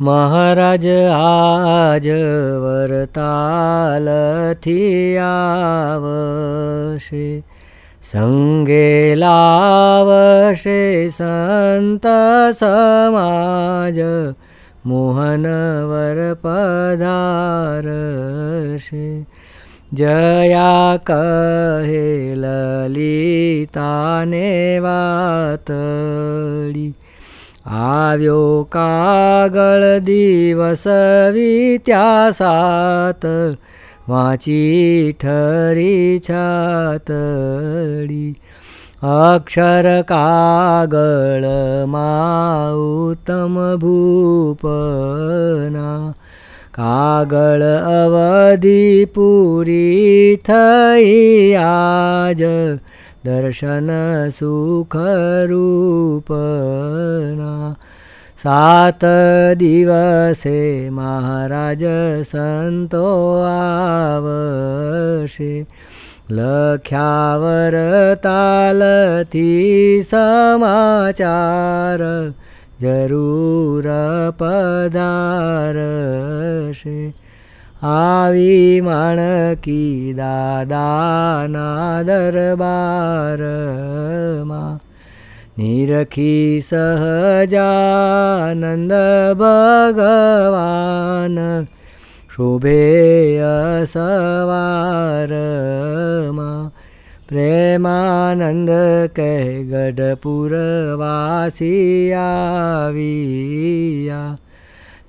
महाराज आज वरतालथी आवशे संगे लावशे संत समाज मोहन वरपधारशे जया कहे ललिताने वातळी આવ્યો કાગળ દિવસ વિત્યા સાત વાંચી ઠરી છાતડી અક્ષર કાગળમાં ઉત્તમ ભૂપના કાગળ અવધિ પૂરી થઈ આજ दर्शन दर्शनसुखरूपना सात दिवसे महाराज सन्तो आवशे। लख्यावरतालथि समाचार ज़रूर पदारशे આવી માણકી દાદાના દરબારમાં નિરખી સહજાનંદ ભગવાન શોભે અસવારમાં પ્રેમાનંદ કહે ગઢપુરવાસી આવ્યા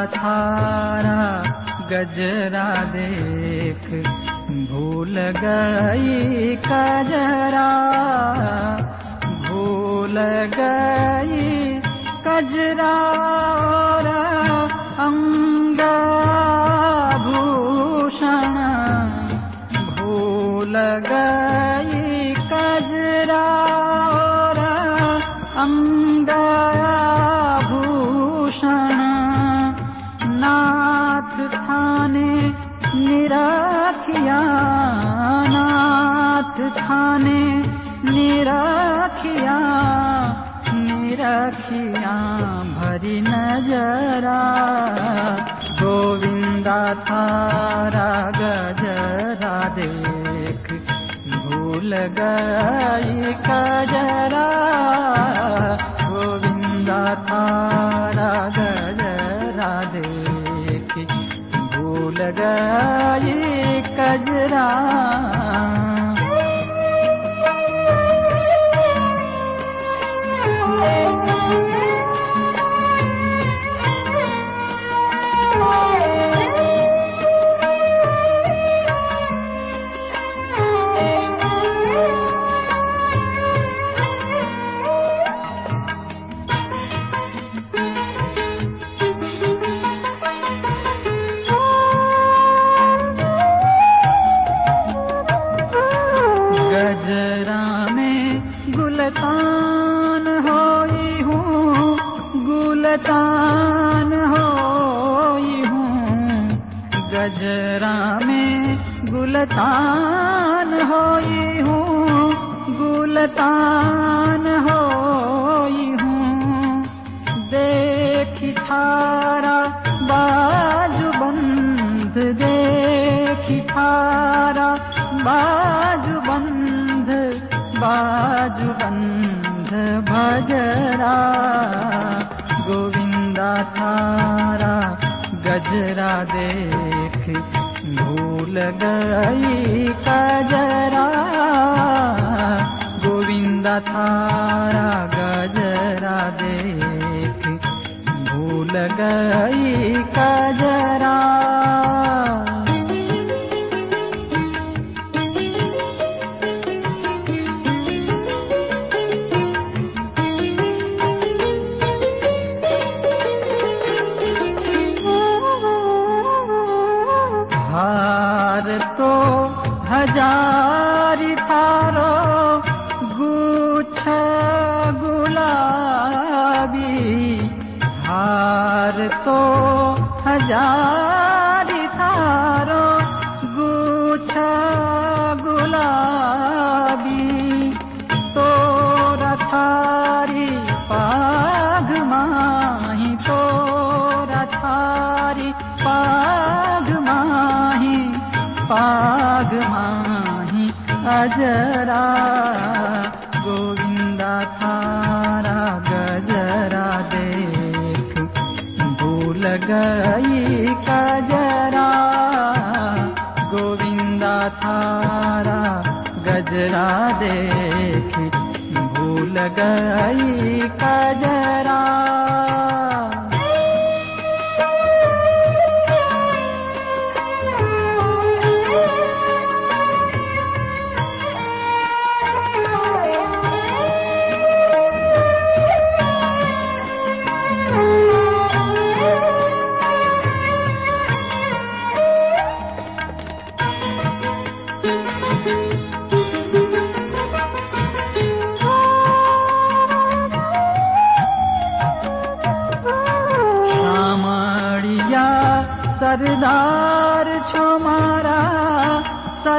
अठारा गजरा देख भूल गई कजरा। भूल गई कजरा। निरखिया निरखिया भरी नजरा। गोविंदा थारा गजरा देख भूल गई कजरा गोविंदा थारा गजरा देख भूल गई कजरा गुलतान होई हूँ गुलतान होई हूँ हू थारा बाजू बंद देखी थारा बाजू बंद बाजू बंद भजरा। गोविंदा थारा गजरा देख भूल गई कजरा जरा गोविन्दारा गजरा देख भूल गई कजरा।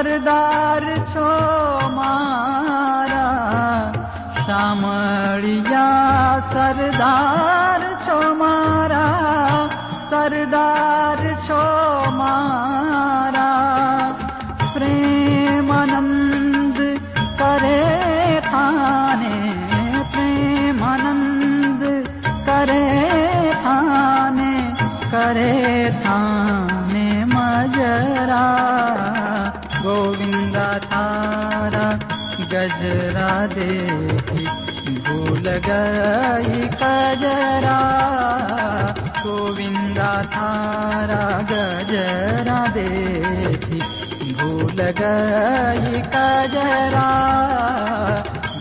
सरदार छो मारा शामया सरदार। गै कजरा गोविन्दारा गजरा दे गई कजरा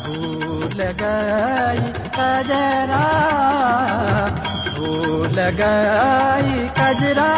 भूल गई कजरा भूल गई कजरा।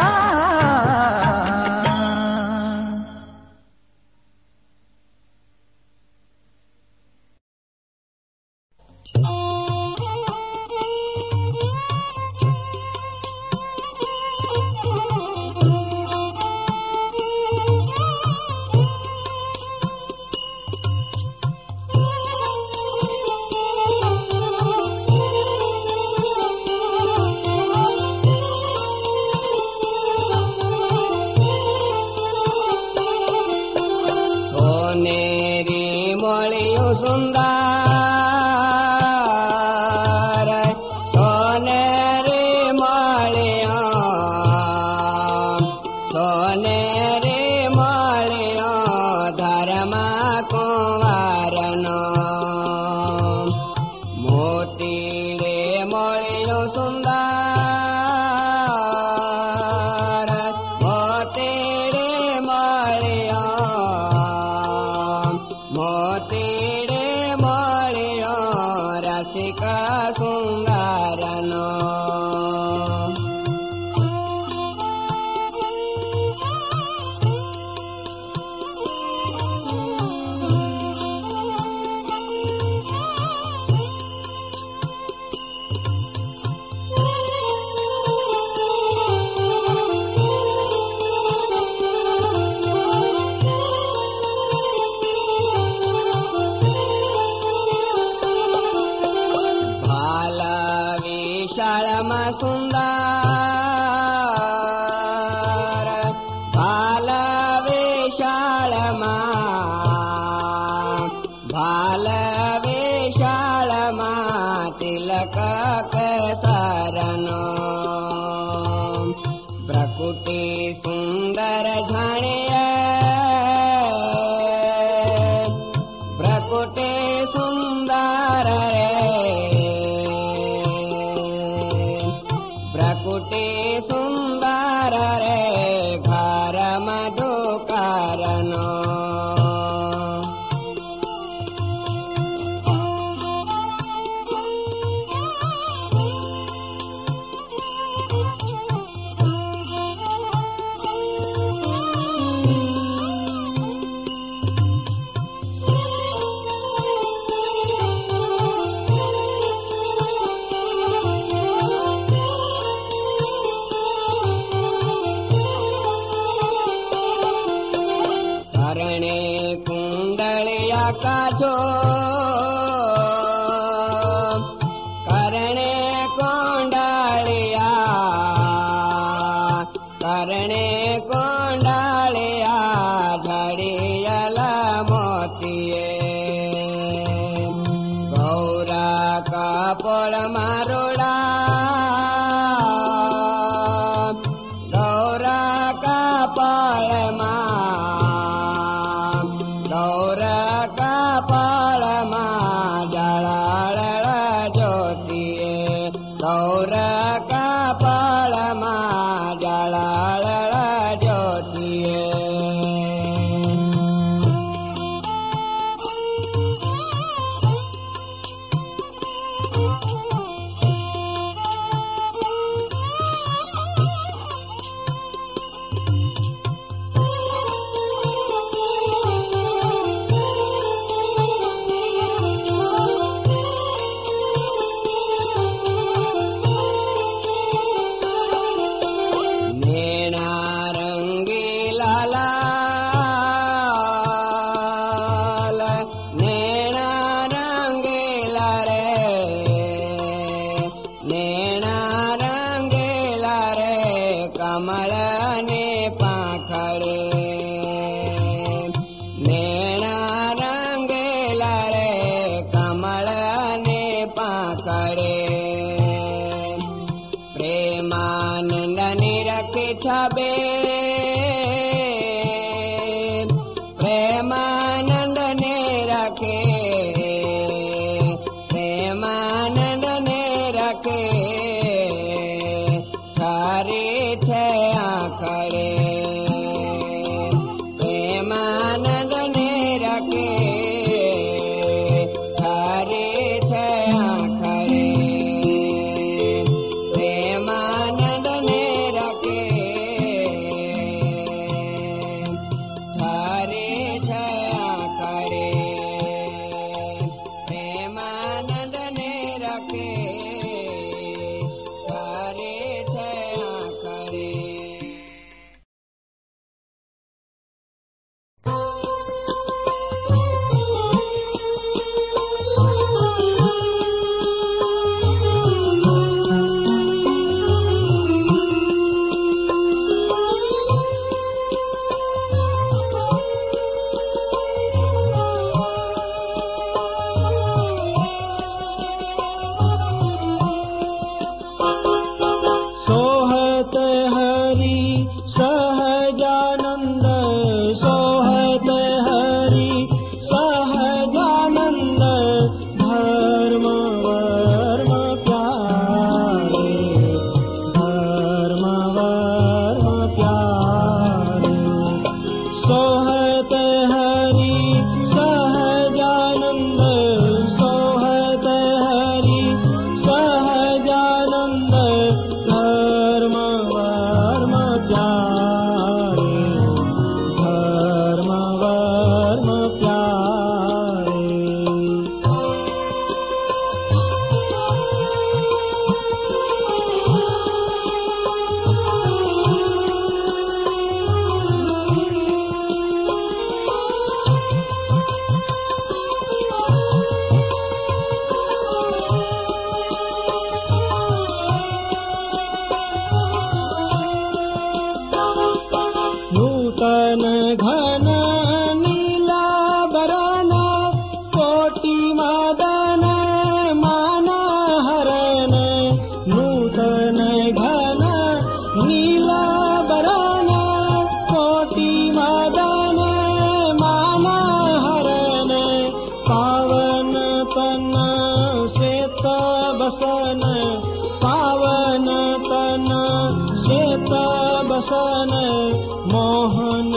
मोहन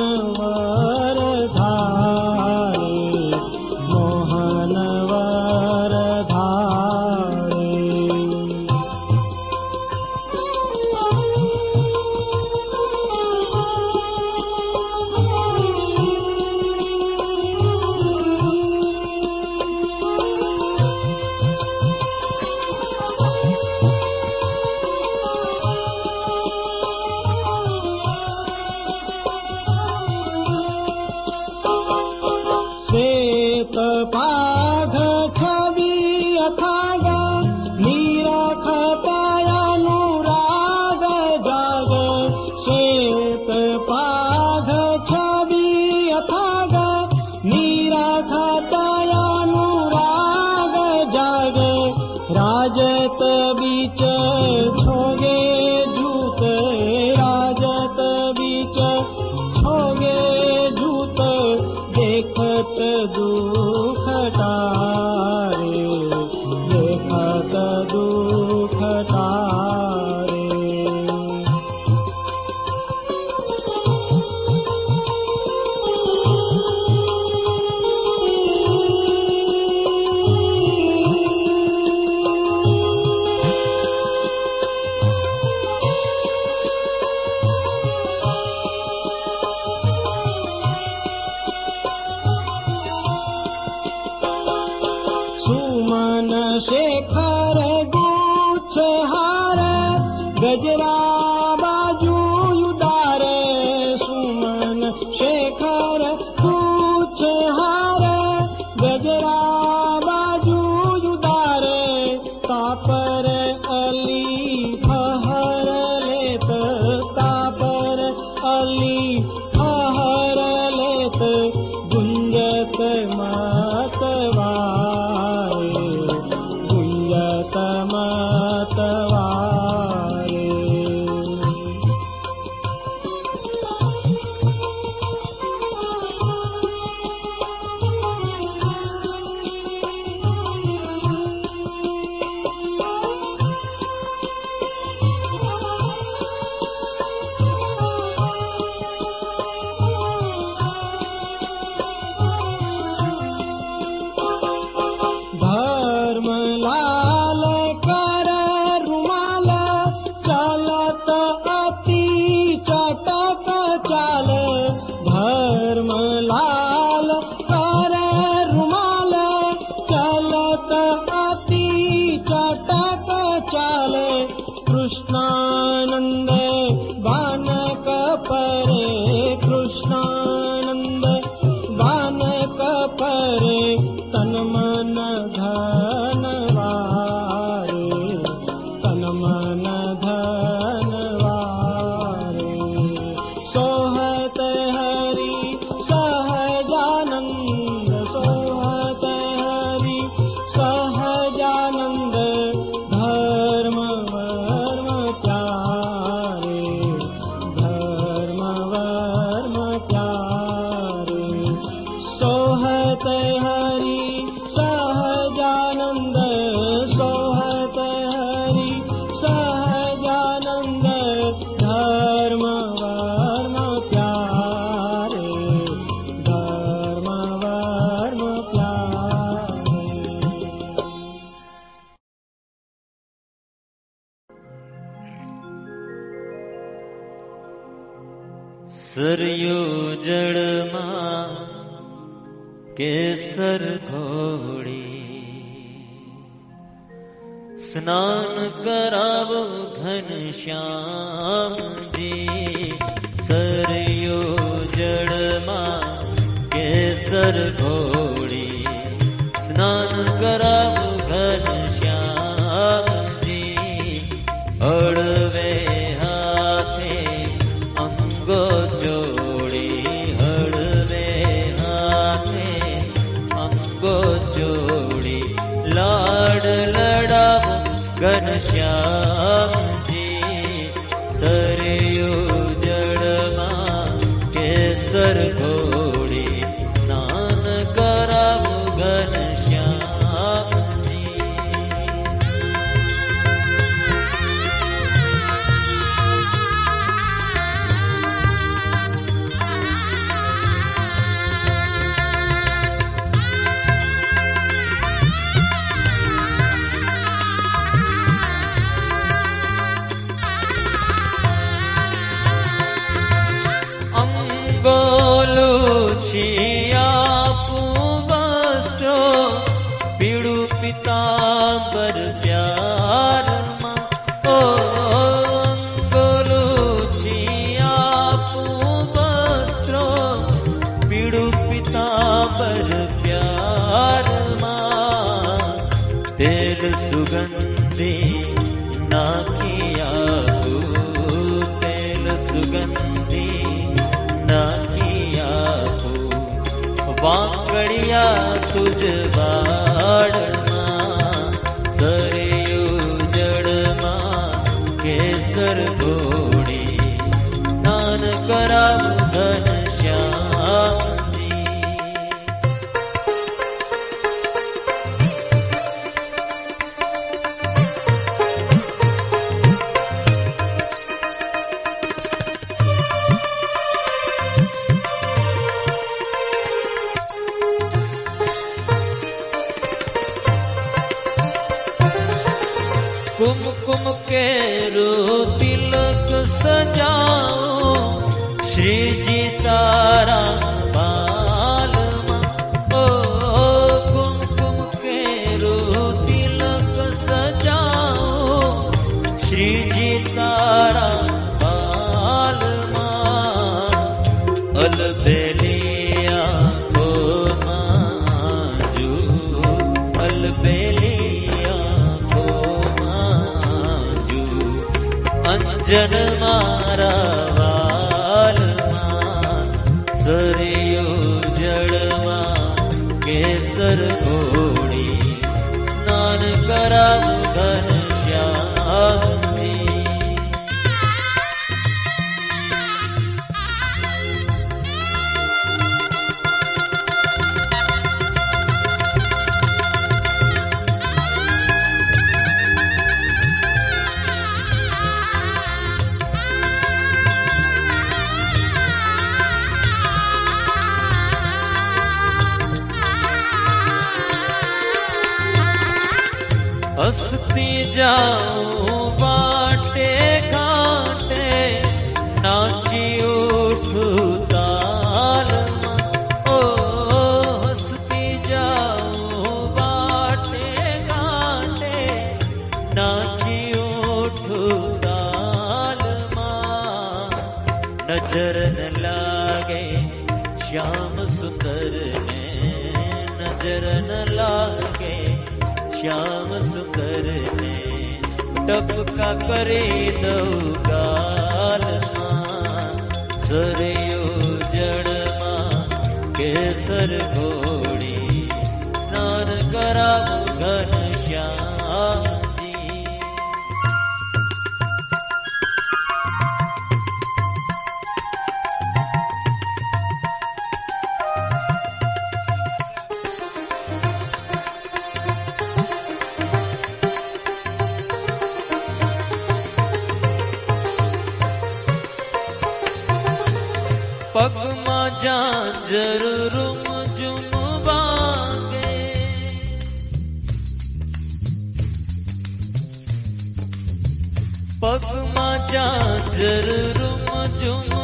गजरा पितांबर प्यार जनमा करे दौगा जा जरूर मुझ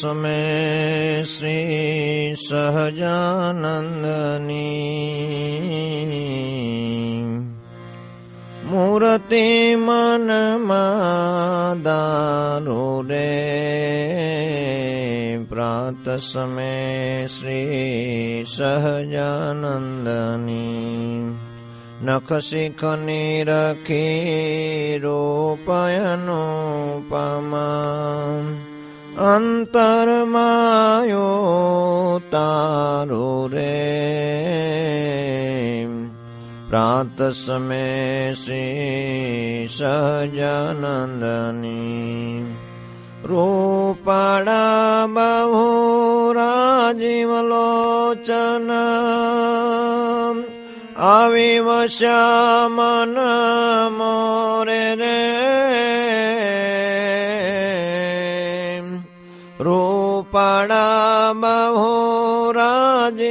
समय श्री सहजानन्दनी मूर्ति मन मादारो रे। प्रात समय श्री सहजानंदनी। नख शिख निरखी रूपयनुपमा अन्तर् मायो प्रातसमे श्रीसजनन्दनी रूप बहु राजीवलोचन अविवश्यामन मोरे रे। प्रणामहो राजीवलोचन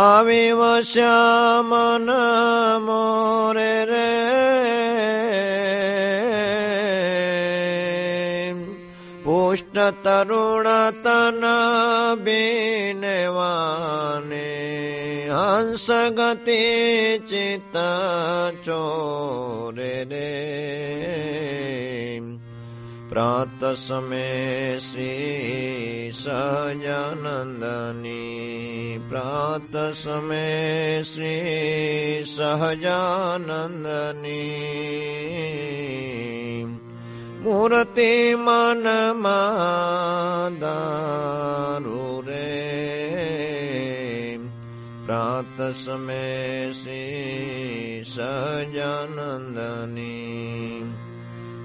आविव श्यामन मोरे रे पुष्टतरुणतन बीनवाने हंसगति चित चोरे रे प्रातसमे श्री सहजाननी प्रातसमय श्री सहजानन्दनी मूर्ति मनमादारुरे रे प्रातसमे श्रीसहजानन्दनी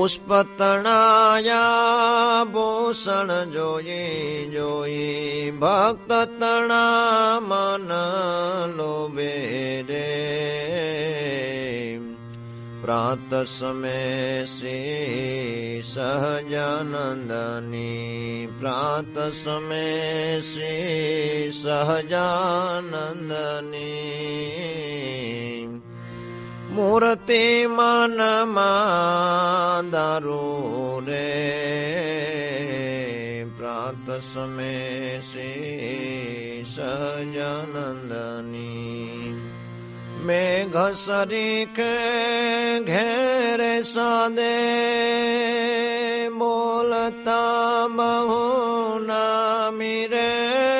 पुष्पतणाया भूषण जोये जोये भक्ततणा मन लोभे रे प्रात समय श्री सहजानंदनी, प्रात समय श्री सहजानंदनी। मूर्ति मन मादारो रे। प्रात समय से सजनंदनी। मेघ सरीख घेर सादे। बोलता बहु नामी रे।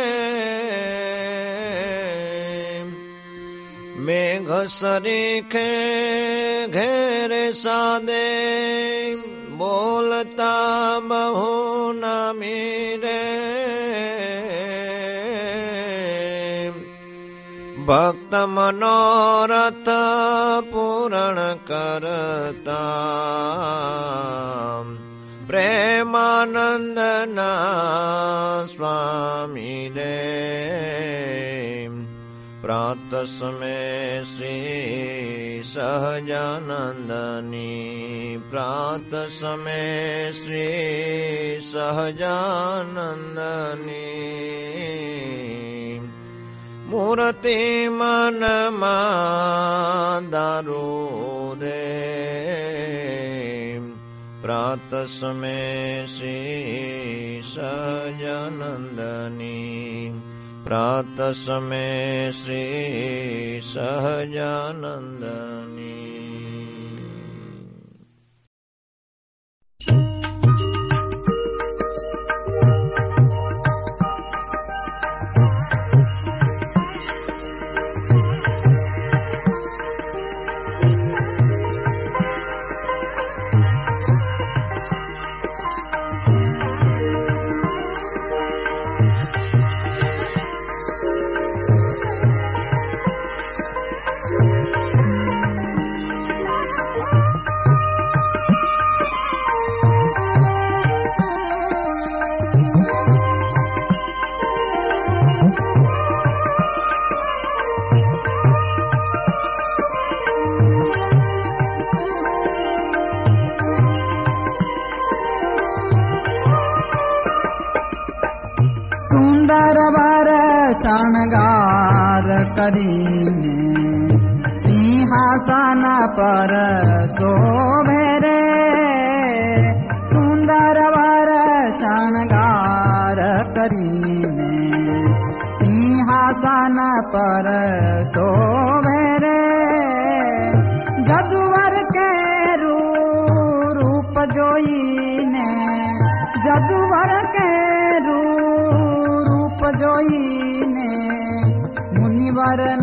घेर सादे बोलता बहु न मिरे। भक्त मनोरथ पूरण करता। प्रेमानन्दना स्वामी रे प्रातस्मे श्री सहजानन्दनी प्रातसमय श्री सहजानन्दनी मूर्ति मनमा दारू रे प्रातस्मय श्री प्रातसमे श्रीसहजानन्दनी सुन्दर वर शनगारी सिंहासन पर शोभे रे सुर वर शनगारी सिंहासन पर परसो ધાર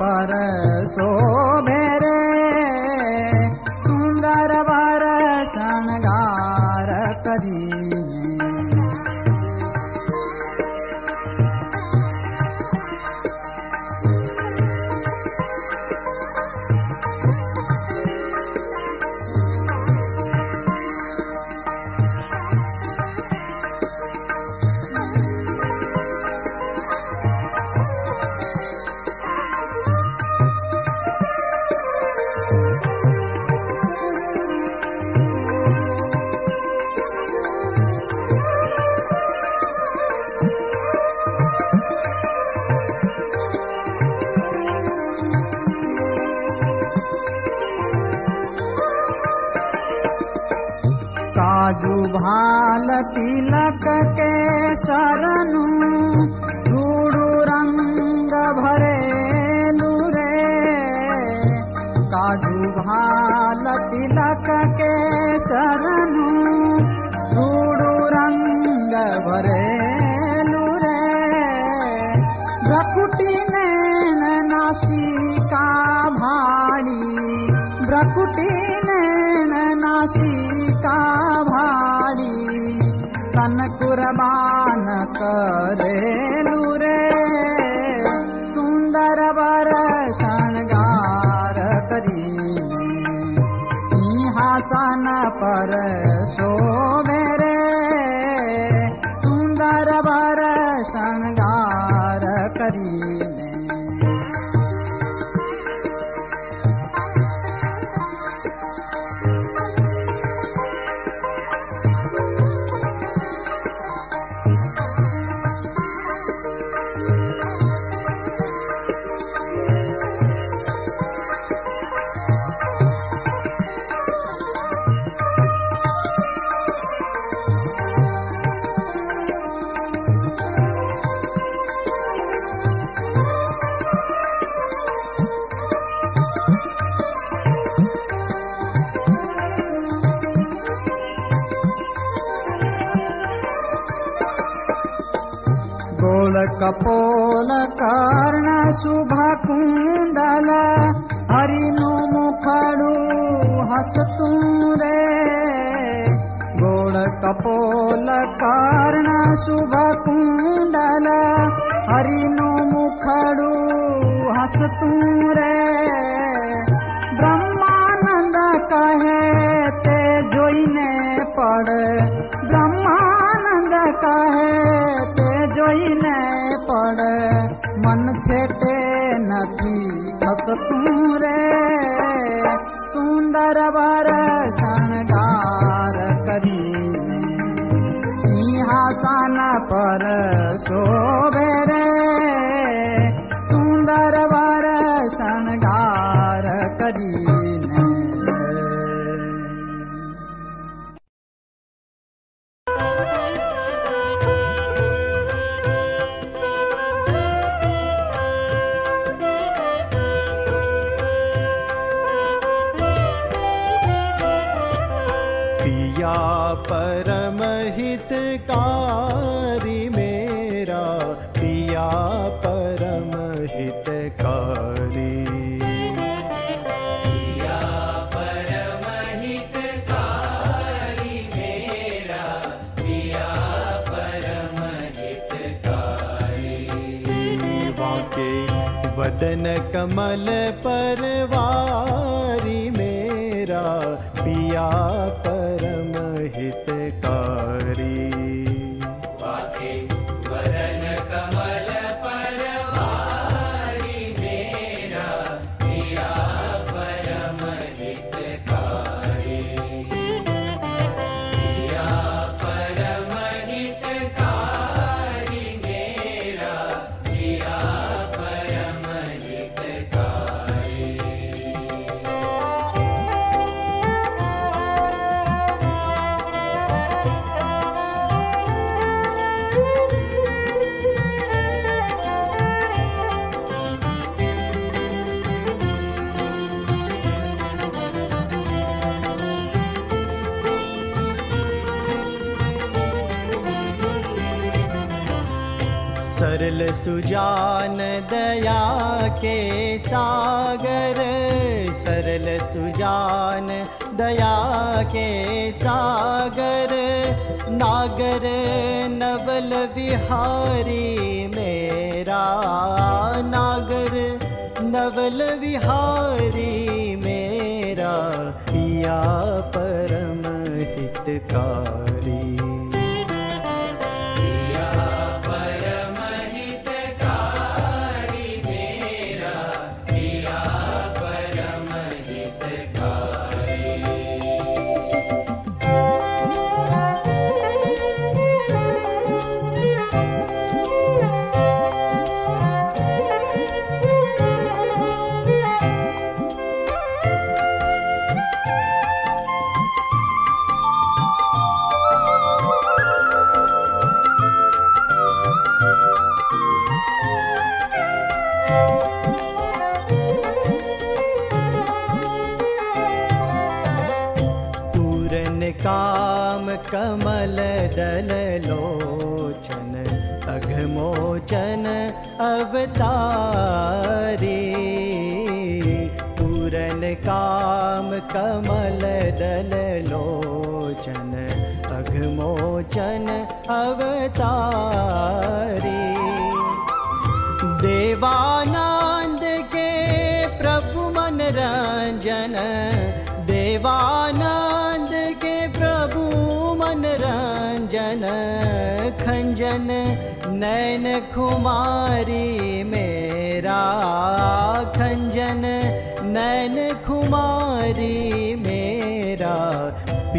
पर सो नासिका भाड़ी तन कुर्बान करे कपोल कर् शुभ कुंडल हरि नस तूं रे गोपोल करण शुभ कुंडल हरि न खड़ू हस तूं रे ब्रह्मानंद कहई न पढ़ ब्रह्मानंद ने मन छेटे नथी सस तूं रे सुंदर बर करी सिंहासन पर छोवेरे कमल पर सुजान दया के सागर सरल सुजान दया के सागर नागर नवल विहारी मेरा नागर नवल विहारी मेरा पिया परम हितकारी अघमोचन अवतारी। देवानंद के प्रभु मनरंजन देवानंद के प्रभु मनरंजन खंजन नैन कुमारी मेरा खंजन नैन कुमारी मेरा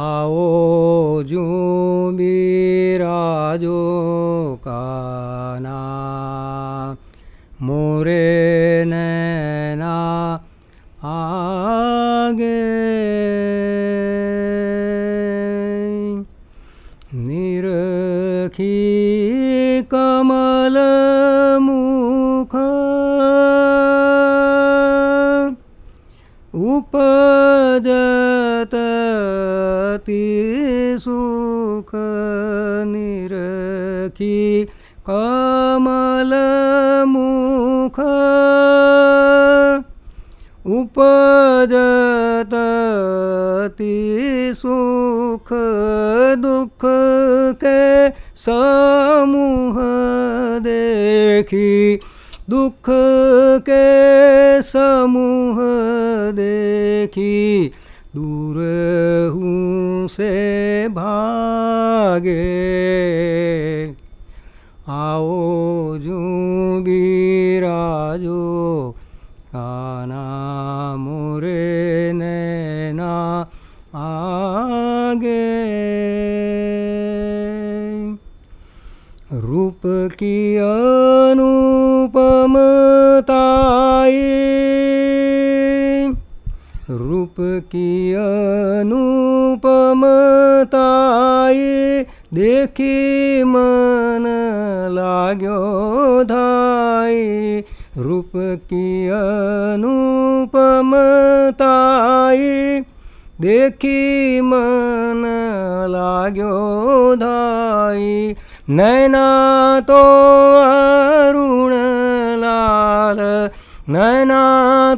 आओ जो बिराजो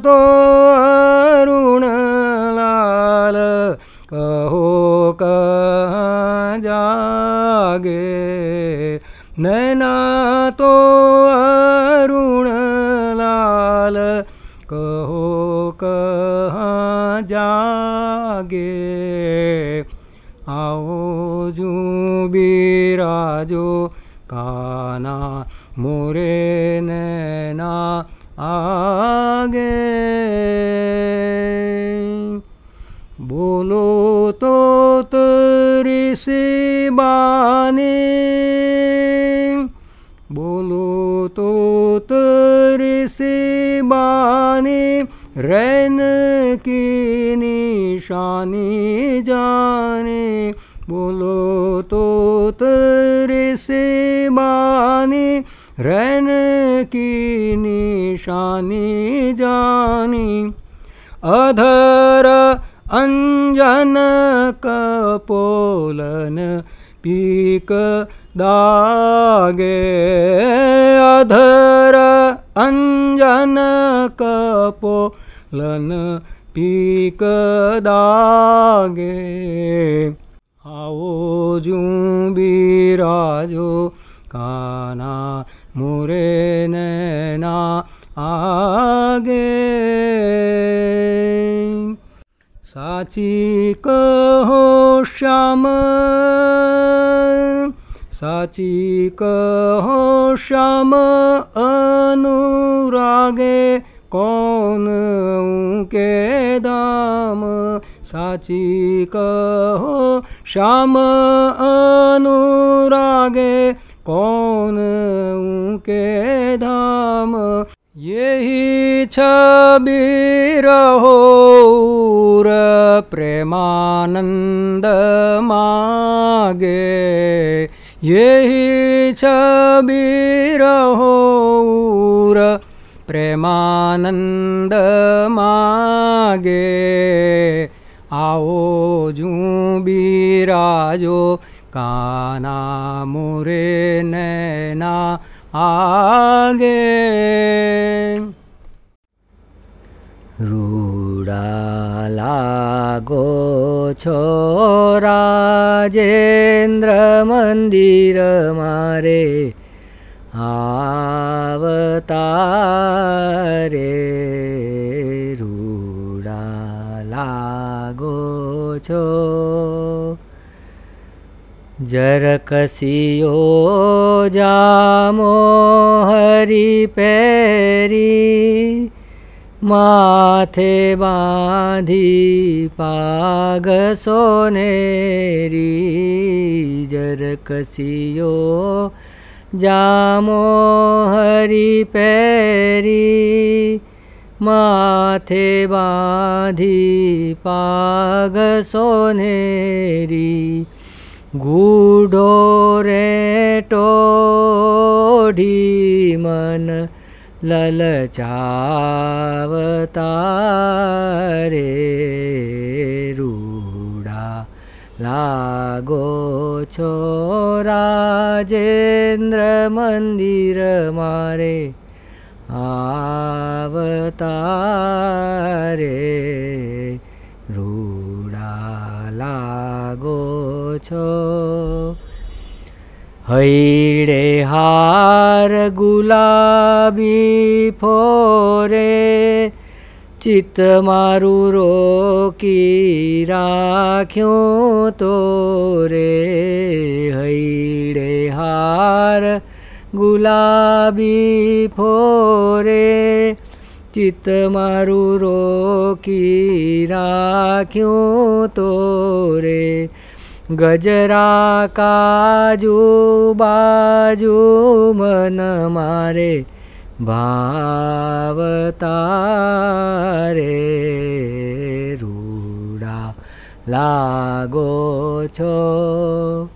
todo. पीक दागे। आओ जू बिराजो काना मुरे नैना आगे। साची कहो श्याम, साची कहो श्याम, अनुरागे। कौन के दाम? साची कहो, श्याम अनुरागे, कौन के धाम यही छवि रहो प्रेमानंद मागे। यही छवि रहो પ્રેમાનંદ માગે આવો જુંબી રાજો કાના મોરે નૈના આગે. રૂડા લાગો છો રાજેન્દ્ર મંદિર મારે. આવતારે રૂડા લાગો છો જરકસીઓ જામો હરી પેરી માથે બાંધી પાગ સોનેરી જરકસીઓ जामो हरि पैरी माथे बांधी पाग सोनेरी गूढ़ो रे टोढ़ी मन ललचावता रे લાગો છો રાજેન્દ્ર મંદિર મારે આવતા રે રૂડા લાગો છો હૈડે હાર ગુલાબી ફોરે ચિત્ત મારું રોકી રાખ્યું તો રે હૈડે હાર ગુલાબી ફોરે ચિત્ત મારું રોકી રાખ્યું તો રે ગજરા કાજુ બાજુ મન મારે ભાવતા રે રૂડા લાગો છો?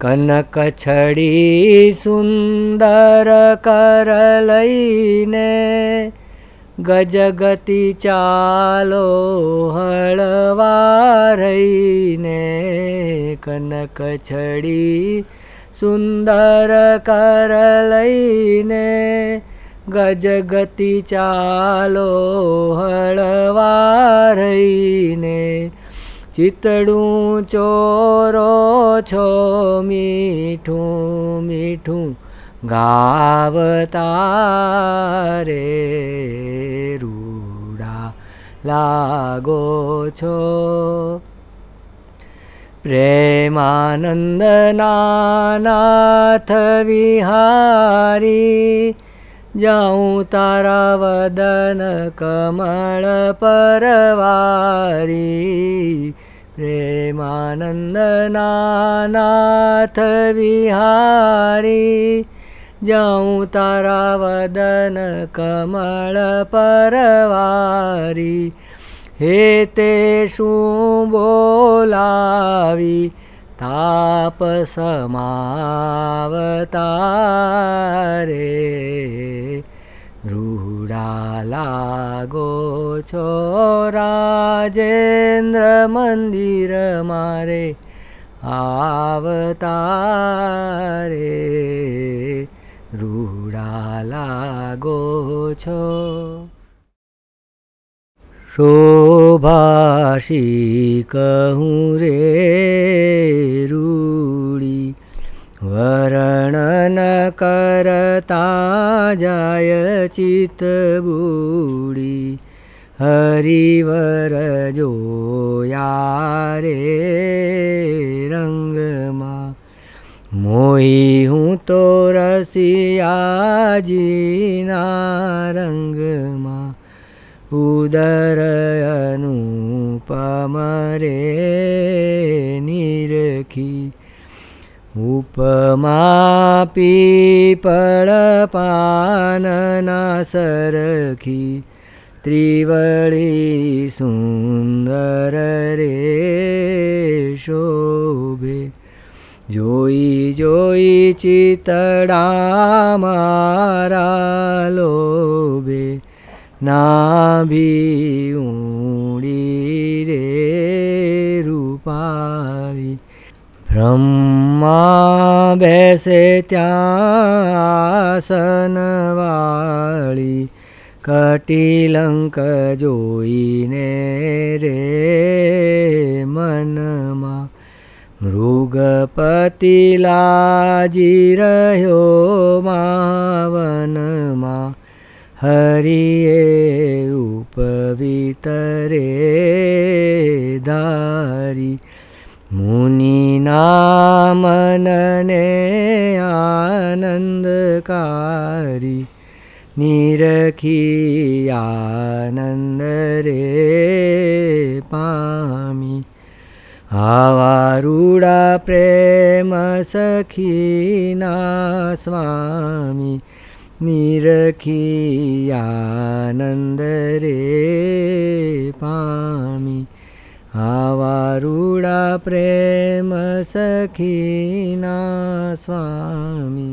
કનક છડી સુંદર કર લઈને ગજગતિ ચાલો હળવા રહીને. કનક છડી સુંદર કર લઈને ગજગતિ ચાલો હળવા રહીને ચિતડું ચોરો છો મીઠું મીઠું ગાવતા રે રૂડા લાગો છો प्रेमानन्दनाथविहारी जा तारा वदन कमल परवारी प्रेमानन्दनाथ विहारी जा तारावदन कमल परवारी હે તે શું બોલાવી? તાપ સમાવતારે. રૂડા લાગો છો રાજેન્દ્ર મંદિર મારે આવતારે. રૂડા લાગો છો शोि कहु रे वरणनकरता जयचित् गू हरिवर जो यारे रङ्गमा मोहि तोरसिया जिना रङ्ग રંગમાં ઉદર અનુપમ રે નિરખી ઉપમા પીપળ પાનના સરખી ત્રિવળી સુંદર રે શોભે જોઈ જોઈ ચિતડા મારા લોભે નાભી ઊંડી રે રૂપાળી બ્રહ્મા બેસે ત્યાં આસનવાળી કટિલંક જોઈને રે મનમાં મૃગપતિ લાજી રહ્યો માવનમાં हरिये उपवितरे दारी। मुनिनामनने नामने निरखी निरखियानंद रे पामी। आवारूढा प्रेम सखी ना स्वामी। निरखियानन्दरे पामि आवाूडाप्रेम सखीना स्वामी।